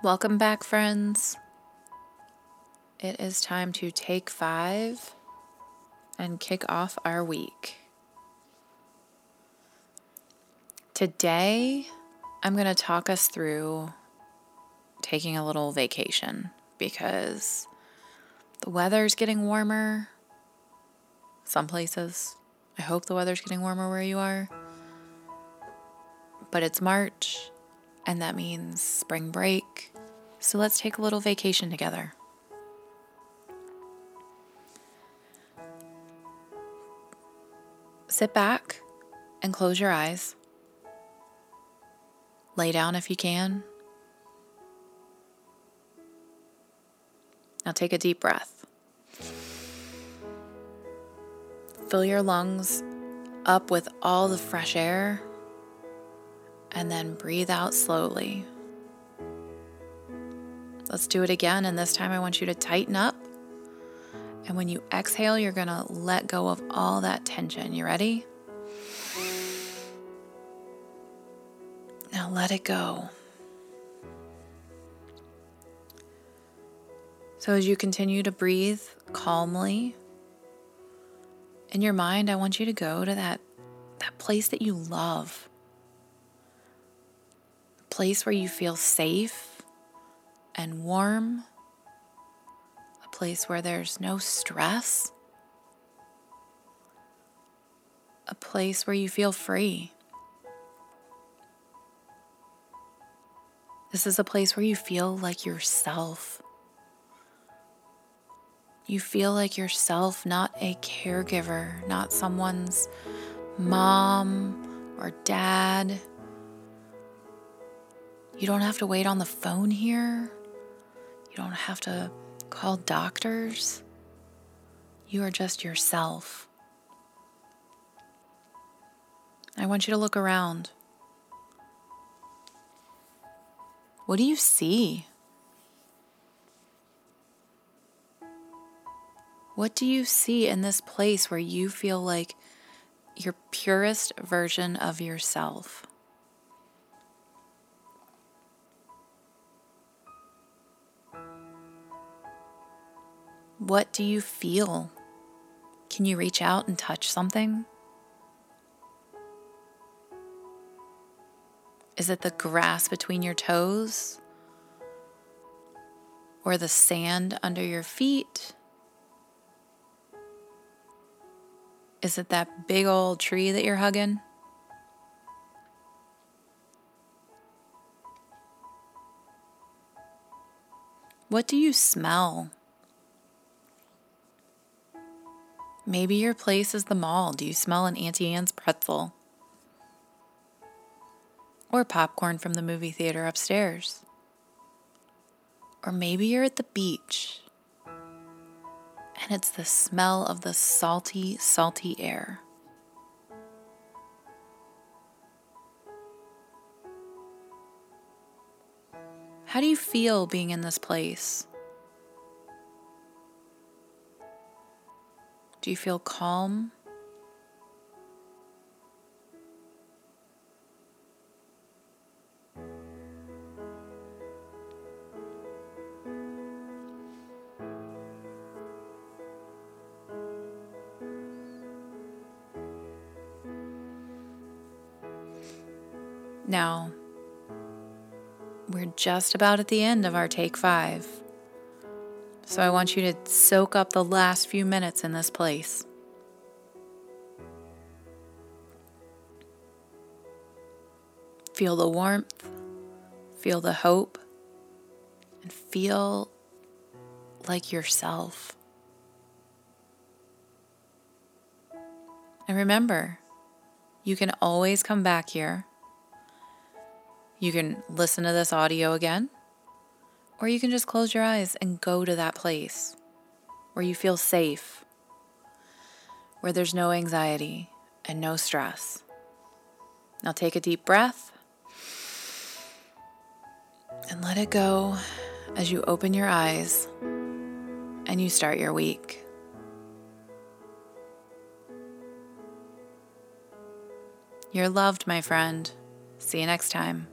Welcome back, friends. It is time to take five and kick off our week. Today, I'm going to talk us through taking a little vacation because the weather's getting warmer. Some places. I hope the weather's getting warmer where you are. But it's March, and that means spring break. So let's take a little vacation together. Sit back and close your eyes. Lay down if you can. Now take a deep breath. Fill your lungs up with all the fresh air and then breathe out slowly. Let's do it again, and this time I want you to tighten up. And when you exhale, you're going to let go of all that tension. You ready? Now let it go. So, as you continue to breathe calmly, in your mind, I want you to go to that, that place that you love, place where you feel safe and warm, a place where there's no stress, a place where you feel free. This is a place where you feel like yourself. You feel like yourself, not a caregiver, not someone's mom or dad. You don't have to wait on the phone here. You don't have to call doctors. You are just yourself. I want you to look around. What do you see? What do you see in this place where you feel like your purest version of yourself? What do you feel? Can you reach out and touch something? Is it the grass between your toes? Or the sand under your feet? Is it that big old tree that you're hugging? What do you smell? Maybe your place is the mall. Do you smell an Auntie Anne's pretzel? or popcorn from the movie theater upstairs. Or maybe you're at the beach and it's the smell of the salty, salty air. How do you feel being in this place? Do you feel calm? Now, we're just about at the end of our take five. So I want you to soak up the last few minutes in this place. Feel the warmth, feel the hope, and feel like yourself. And remember, you can always come back here you can listen to this audio again, or you can just close your eyes and go to that place where you feel safe, where there's no anxiety and no stress. Now take a deep breath and let it go as you open your eyes and you start your week. You're loved, my friend. See you next time.